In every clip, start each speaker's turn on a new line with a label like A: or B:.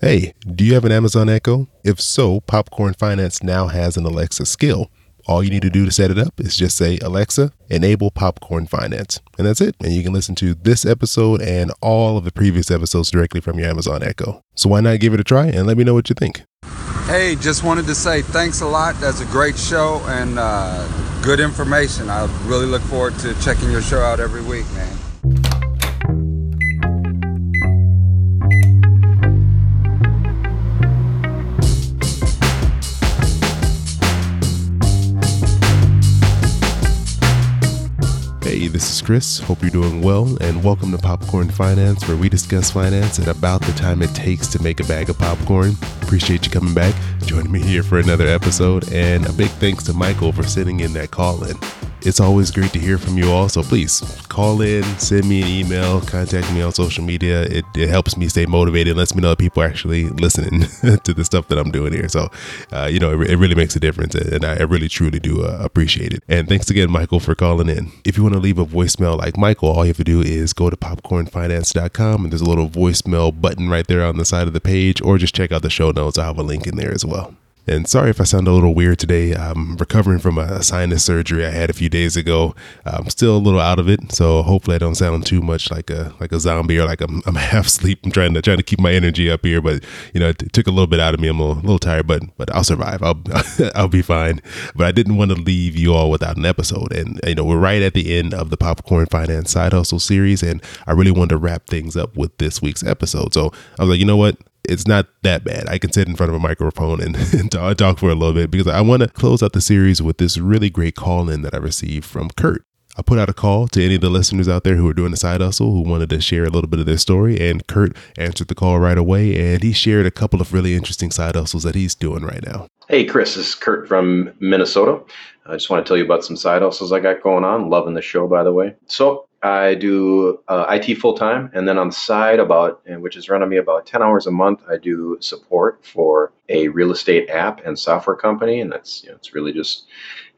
A: Hey, do you have an Amazon Echo? If so, Popcorn Finance now has an Alexa skill. All you need to do to set it up is just say, Alexa, enable Popcorn Finance. And that's it. And you can listen to this episode and all of the previous episodes directly from your Amazon Echo. So why not give it a try and let me know what you think?
B: Hey, just wanted to say thanks a lot. That's a great show and uh, good information. I really look forward to checking your show out every week, man.
A: Hey, this is Chris. Hope you're doing well, and welcome to Popcorn Finance, where we discuss finance at about the time it takes to make a bag of popcorn. Appreciate you coming back, joining me here for another episode, and a big thanks to Michael for sending in that call in. It's always great to hear from you all. So please call in, send me an email, contact me on social media. It, it helps me stay motivated, lets me know that people are actually listening to the stuff that I'm doing here. So, uh, you know, it, it, really makes a difference. And I, really, truly do uh, appreciate it. And thanks again, Michael, for calling in. If you want to leave a voicemail like Michael, all you have to do is go to popcornfinance.com and there's a little voicemail button right there on the side of the page, or just check out the show notes. i have a link in there as well. And sorry if I sound a little weird today. I'm recovering from a sinus surgery I had a few days ago. I'm still a little out of it, so hopefully I don't sound too much like a like a zombie or like I'm, I'm half asleep. I'm trying to trying to keep my energy up here, but you know it, took a little bit out of me. I'm a little, a little tired, but but I'll survive. I'll I'll be fine. But I didn't want to leave you all without an episode, and you know we're right at the end of the Popcorn Finance Side Hustle series, and I really wanted to wrap things up with this week's episode. So I was like, you know what? It's not that bad. I can sit in front of a microphone and, and talk for a little bit because I want to close out the series with this really great call in that I received from Curt. I put out a call to any of the listeners out there who are doing a side hustle who wanted to share a little bit of their story, and Curt answered the call right away, and he shared a couple of really interesting side hustles that he's doing right now.
C: Hey, Chris, this is Curt from Minnesota. I just want to tell you about some side hustles I got going on. Loving the show, by the way. So, I do uh, IT full time, and then on the side, about which is running me about ten hours a month, I do support for a real estate app and software company, and that's you know, it's really just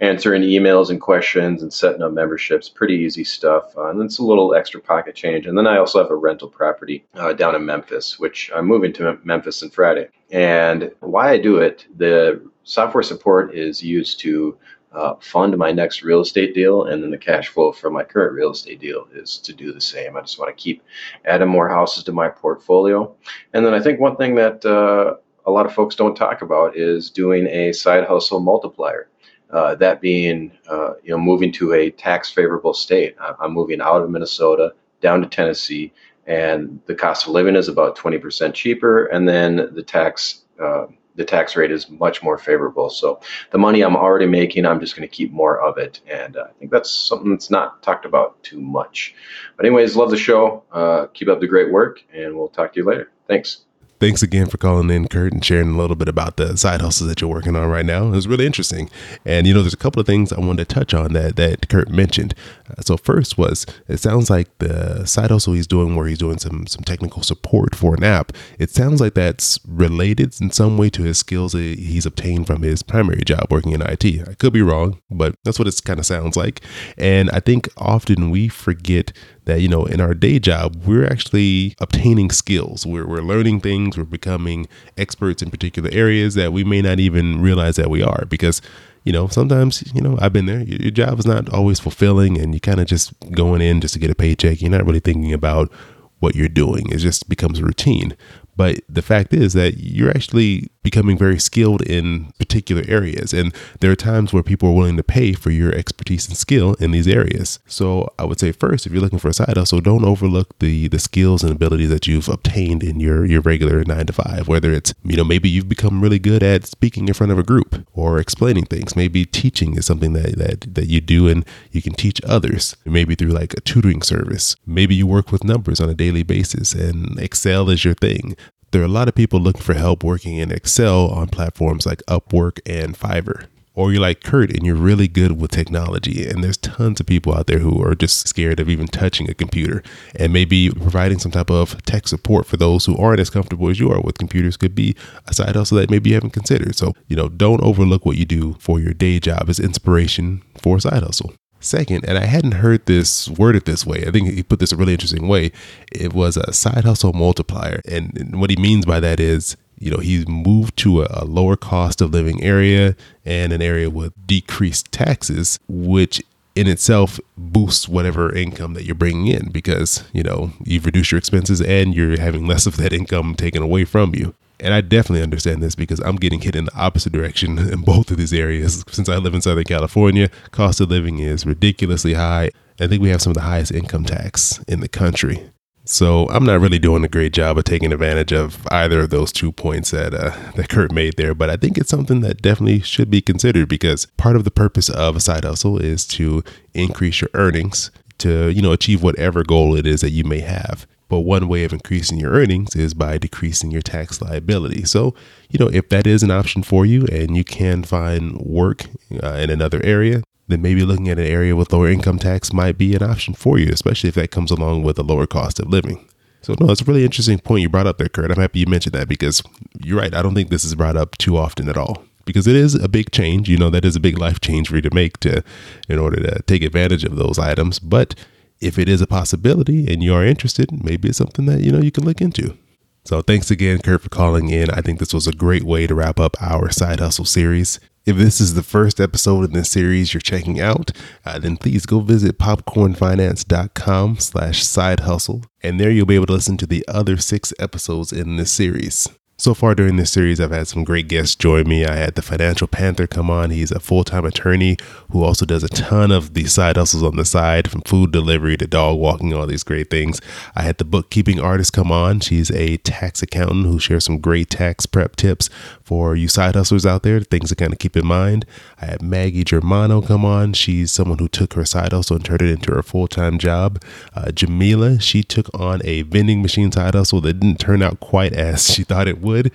C: answering emails and questions and setting up memberships. Pretty easy stuff, uh, and it's a little extra pocket change. And then I also have a rental property uh, down in Memphis, which I'm moving to Memphis on Friday. And why I do it, the software support is used to uh, fund my next real estate deal, and then the cash flow from my current real estate deal is to do the same. I just want to keep adding more houses to my portfolio. And then I think one thing that uh, a lot of folks don't talk about is doing a side hustle multiplier. Uh, that being, uh, you know, moving to a tax favorable state. I'm moving out of Minnesota down to Tennessee, and the cost of living is about 20% cheaper, and then the tax uh, the tax rate is much more favorable. So the money I'm already making, I'm just going to keep more of it. And uh, I think that's something that's not talked about too much. But, anyways, love the show. Uh, keep up the great work, and we'll talk to you later. Thanks.
A: Thanks again for calling in, Curt, and sharing a little bit about the side hustles that you're working on right now. It was really interesting. And, you know, there's a couple of things I wanted to touch on that, that Curt mentioned. So, first was it sounds like the side hustle he's doing where he's doing some, some technical support for an app, it sounds like that's related in some way to his skills that he's obtained from his primary job working in IT. I could be wrong, but that's what it kind of sounds like. And I think often we forget that you know in our day job we're actually obtaining skills we're, we're learning things we're becoming experts in particular areas that we may not even realize that we are because you know sometimes you know i've been there. Your, job is not always fulfilling and you kind of just going in just to get a paycheck. You're not really thinking about what you're doing. It just becomes a routine. But the fact is that you're actually becoming very skilled in particular areas. And there are times where people are willing to pay for your expertise and skill in these areas. So I would say first, if you're looking for a side hustle, don't overlook the the skills and abilities that you've obtained in your your regular nine to five. Whether it's you know maybe you've become really good at speaking in front of a group or explaining things. Maybe teaching is something that that that you do and you can teach others. Maybe through like a tutoring service. Maybe you work with numbers on a daily basis and Excel is your thing there are a lot of people looking for help working in Excel on platforms like Upwork and Fiverr. Or you're like Curt and you're really good with technology, and there's tons of people out there who are just scared of even touching a computer. And maybe providing some type of tech support for those who aren't as comfortable as you are with computers could be a side hustle that maybe you haven't considered. So, you know, don't overlook what you do for your day job as inspiration for a side hustle. Second, and I hadn't heard this worded this way. I think he put this a really interesting way. It was a side hustle multiplier. And, and what he means by that is, you know, he's moved to a, a lower cost of living area and an area with decreased taxes, which in itself boosts whatever income that you're bringing in because you know you've reduced your expenses and you're having less of that income taken away from you and I definitely understand this because I'm getting hit in the opposite direction in both of these areas. Since I live in Southern California, cost of living is ridiculously high. I think we have some of the highest income tax in the country. So I'm not really doing a great job of taking advantage of either of those two points that uh, that Curt made there. But I think it's something that definitely should be considered because part of the purpose of a side hustle is to increase your earnings to you know achieve whatever goal it is that you may have. But one way of increasing your earnings is by decreasing your tax liability. So, you know, if that is an option for you and you can find work uh, in another area, then maybe looking at an area with lower income tax might be an option for you, especially if that comes along with a lower cost of living. So, no, it's a really interesting point you brought up there, Curt. I'm happy you mentioned that because you're right. I don't think this is brought up too often at all because it is a big change. You know, that is a big life change for you to make to in order to take advantage of those items. But if it is a possibility and you are interested, maybe it's something that you know you can look into. So thanks again, Curt, for calling in. I think this was a great way to wrap up our side hustle series. If this is the first episode in this series you're checking out, uh, then please go visit popcornfinance.com slash side hustle. And there you'll be able to listen to the other six episodes in this series. So far during this series, I've had some great guests join me. I had the Financial Panther come on. He's a full time attorney who also does a ton of the side hustles on the side, from food delivery to dog walking, all these great things. I had the bookkeeping artist come on. She's a tax accountant who shares some great tax prep tips for you side hustlers out there, things to kind of keep in mind. I had Maggie Germano come on. She's someone who took her side hustle and turned it into her full time job. Uh, Jamila, she took on a vending machine side hustle that didn't turn out quite as she thought it would would.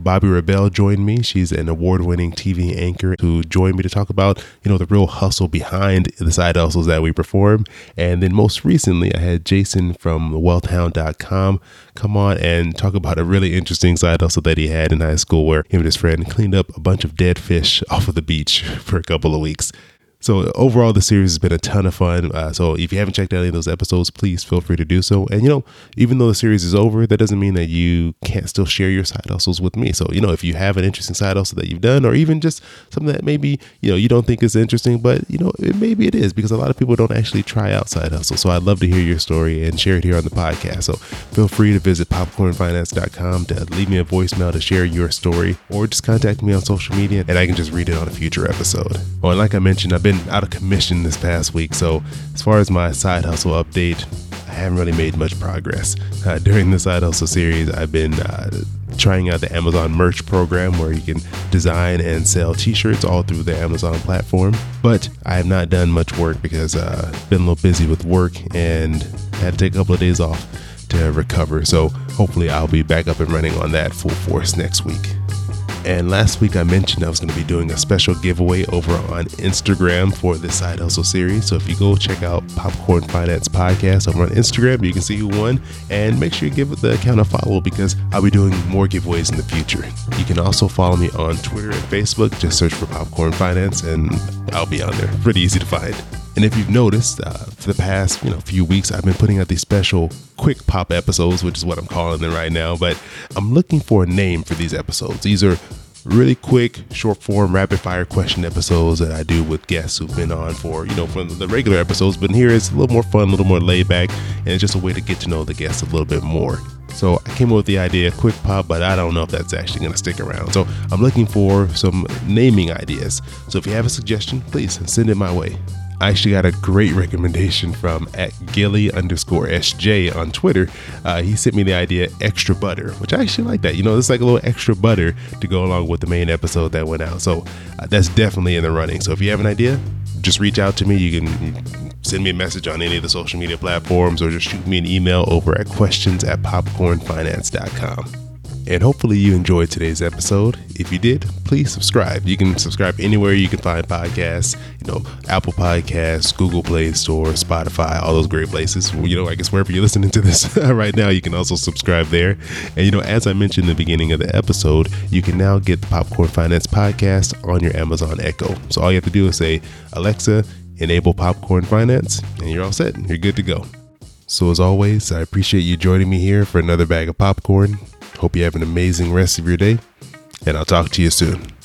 A: Bobbi Rebell joined me. She's an award-winning TV anchor who joined me to talk about, you know, the real hustle behind the side hustles that we perform. And then most recently, I had Jason from wealthhound.com come on and talk about a really interesting side hustle that he had in high school where him and his friend cleaned up a bunch of dead fish off of the beach for a couple of weeks. So overall, the series has been a ton of fun. Uh, so if you haven't checked out any of those episodes, please feel free to do so. And you know, even though the series is over, that doesn't mean that you can't still share your side hustles with me. So you know, if you have an interesting side hustle that you've done, or even just something that maybe you know you don't think is interesting, but you know, it, maybe it is because a lot of people don't actually try out side hustles. So I'd love to hear your story and share it here on the podcast. So feel free to visit popcornfinance.com to leave me a voicemail to share your story, or just contact me on social media, and I can just read it on a future episode. And like I mentioned, I've been been out of commission this past week, so as far as my side hustle update, I haven't really made much progress. Uh, during the side hustle series, I've been uh, trying out the Amazon merch program where you can design and sell t-shirts all through the Amazon platform. But I have not done much work because uh, been a little busy with work and had to take a couple of days off to recover. So hopefully I'll be back up and running on that full force next week. And last week I mentioned I was going to be doing a special giveaway over on Instagram for the Side Hustle series. So if you go check out Popcorn Finance Podcast over on Instagram, you can see who won. And make sure you give the account a follow because I'll be doing more giveaways in the future. You can also follow me on Twitter and Facebook. Just search for Popcorn Finance and I'll be on there. Pretty easy to find. And if you've noticed, uh, for the past you know few weeks, I've been putting out these special quick pop episodes, which is what I'm calling them right now. But I'm looking for a name for these episodes. These are really quick, short form, rapid fire question episodes that I do with guests who've been on for, you know, from the regular episodes. But here it's a little more fun, a little more laid back, and it's just a way to get to know the guests a little bit more. So I came up with the idea, of quick pop, but I don't know if that's actually going to stick around. So I'm looking for some naming ideas. So if you have a suggestion, please send it my way. I actually got a great recommendation from at Gilly underscore SJ on Twitter. Uh, he sent me the idea extra butter, which I actually like that. You know, it's like a little extra butter to go along with the main episode that went out. So uh, that's definitely in the running. So if you have an idea, just reach out to me. You can send me a message on any of the social media platforms or just shoot me an email over at questions at popcornfinance.com. And hopefully you enjoyed today's episode. If you did, please subscribe. You can subscribe anywhere you can find podcasts, you know, Apple Podcasts, Google Play Store, Spotify, all those great places. You know, I guess wherever you're listening to this right now, you can also subscribe there. And, you know, as I mentioned in the beginning of the episode, you can now get the Popcorn Finance podcast on your Amazon Echo. So all you have to do is say, Alexa, enable popcorn finance, and you're all set. You're good to go. So, as always, I appreciate you joining me here for another bag of popcorn. Hope you have an amazing rest of your day, and I'll talk to you soon.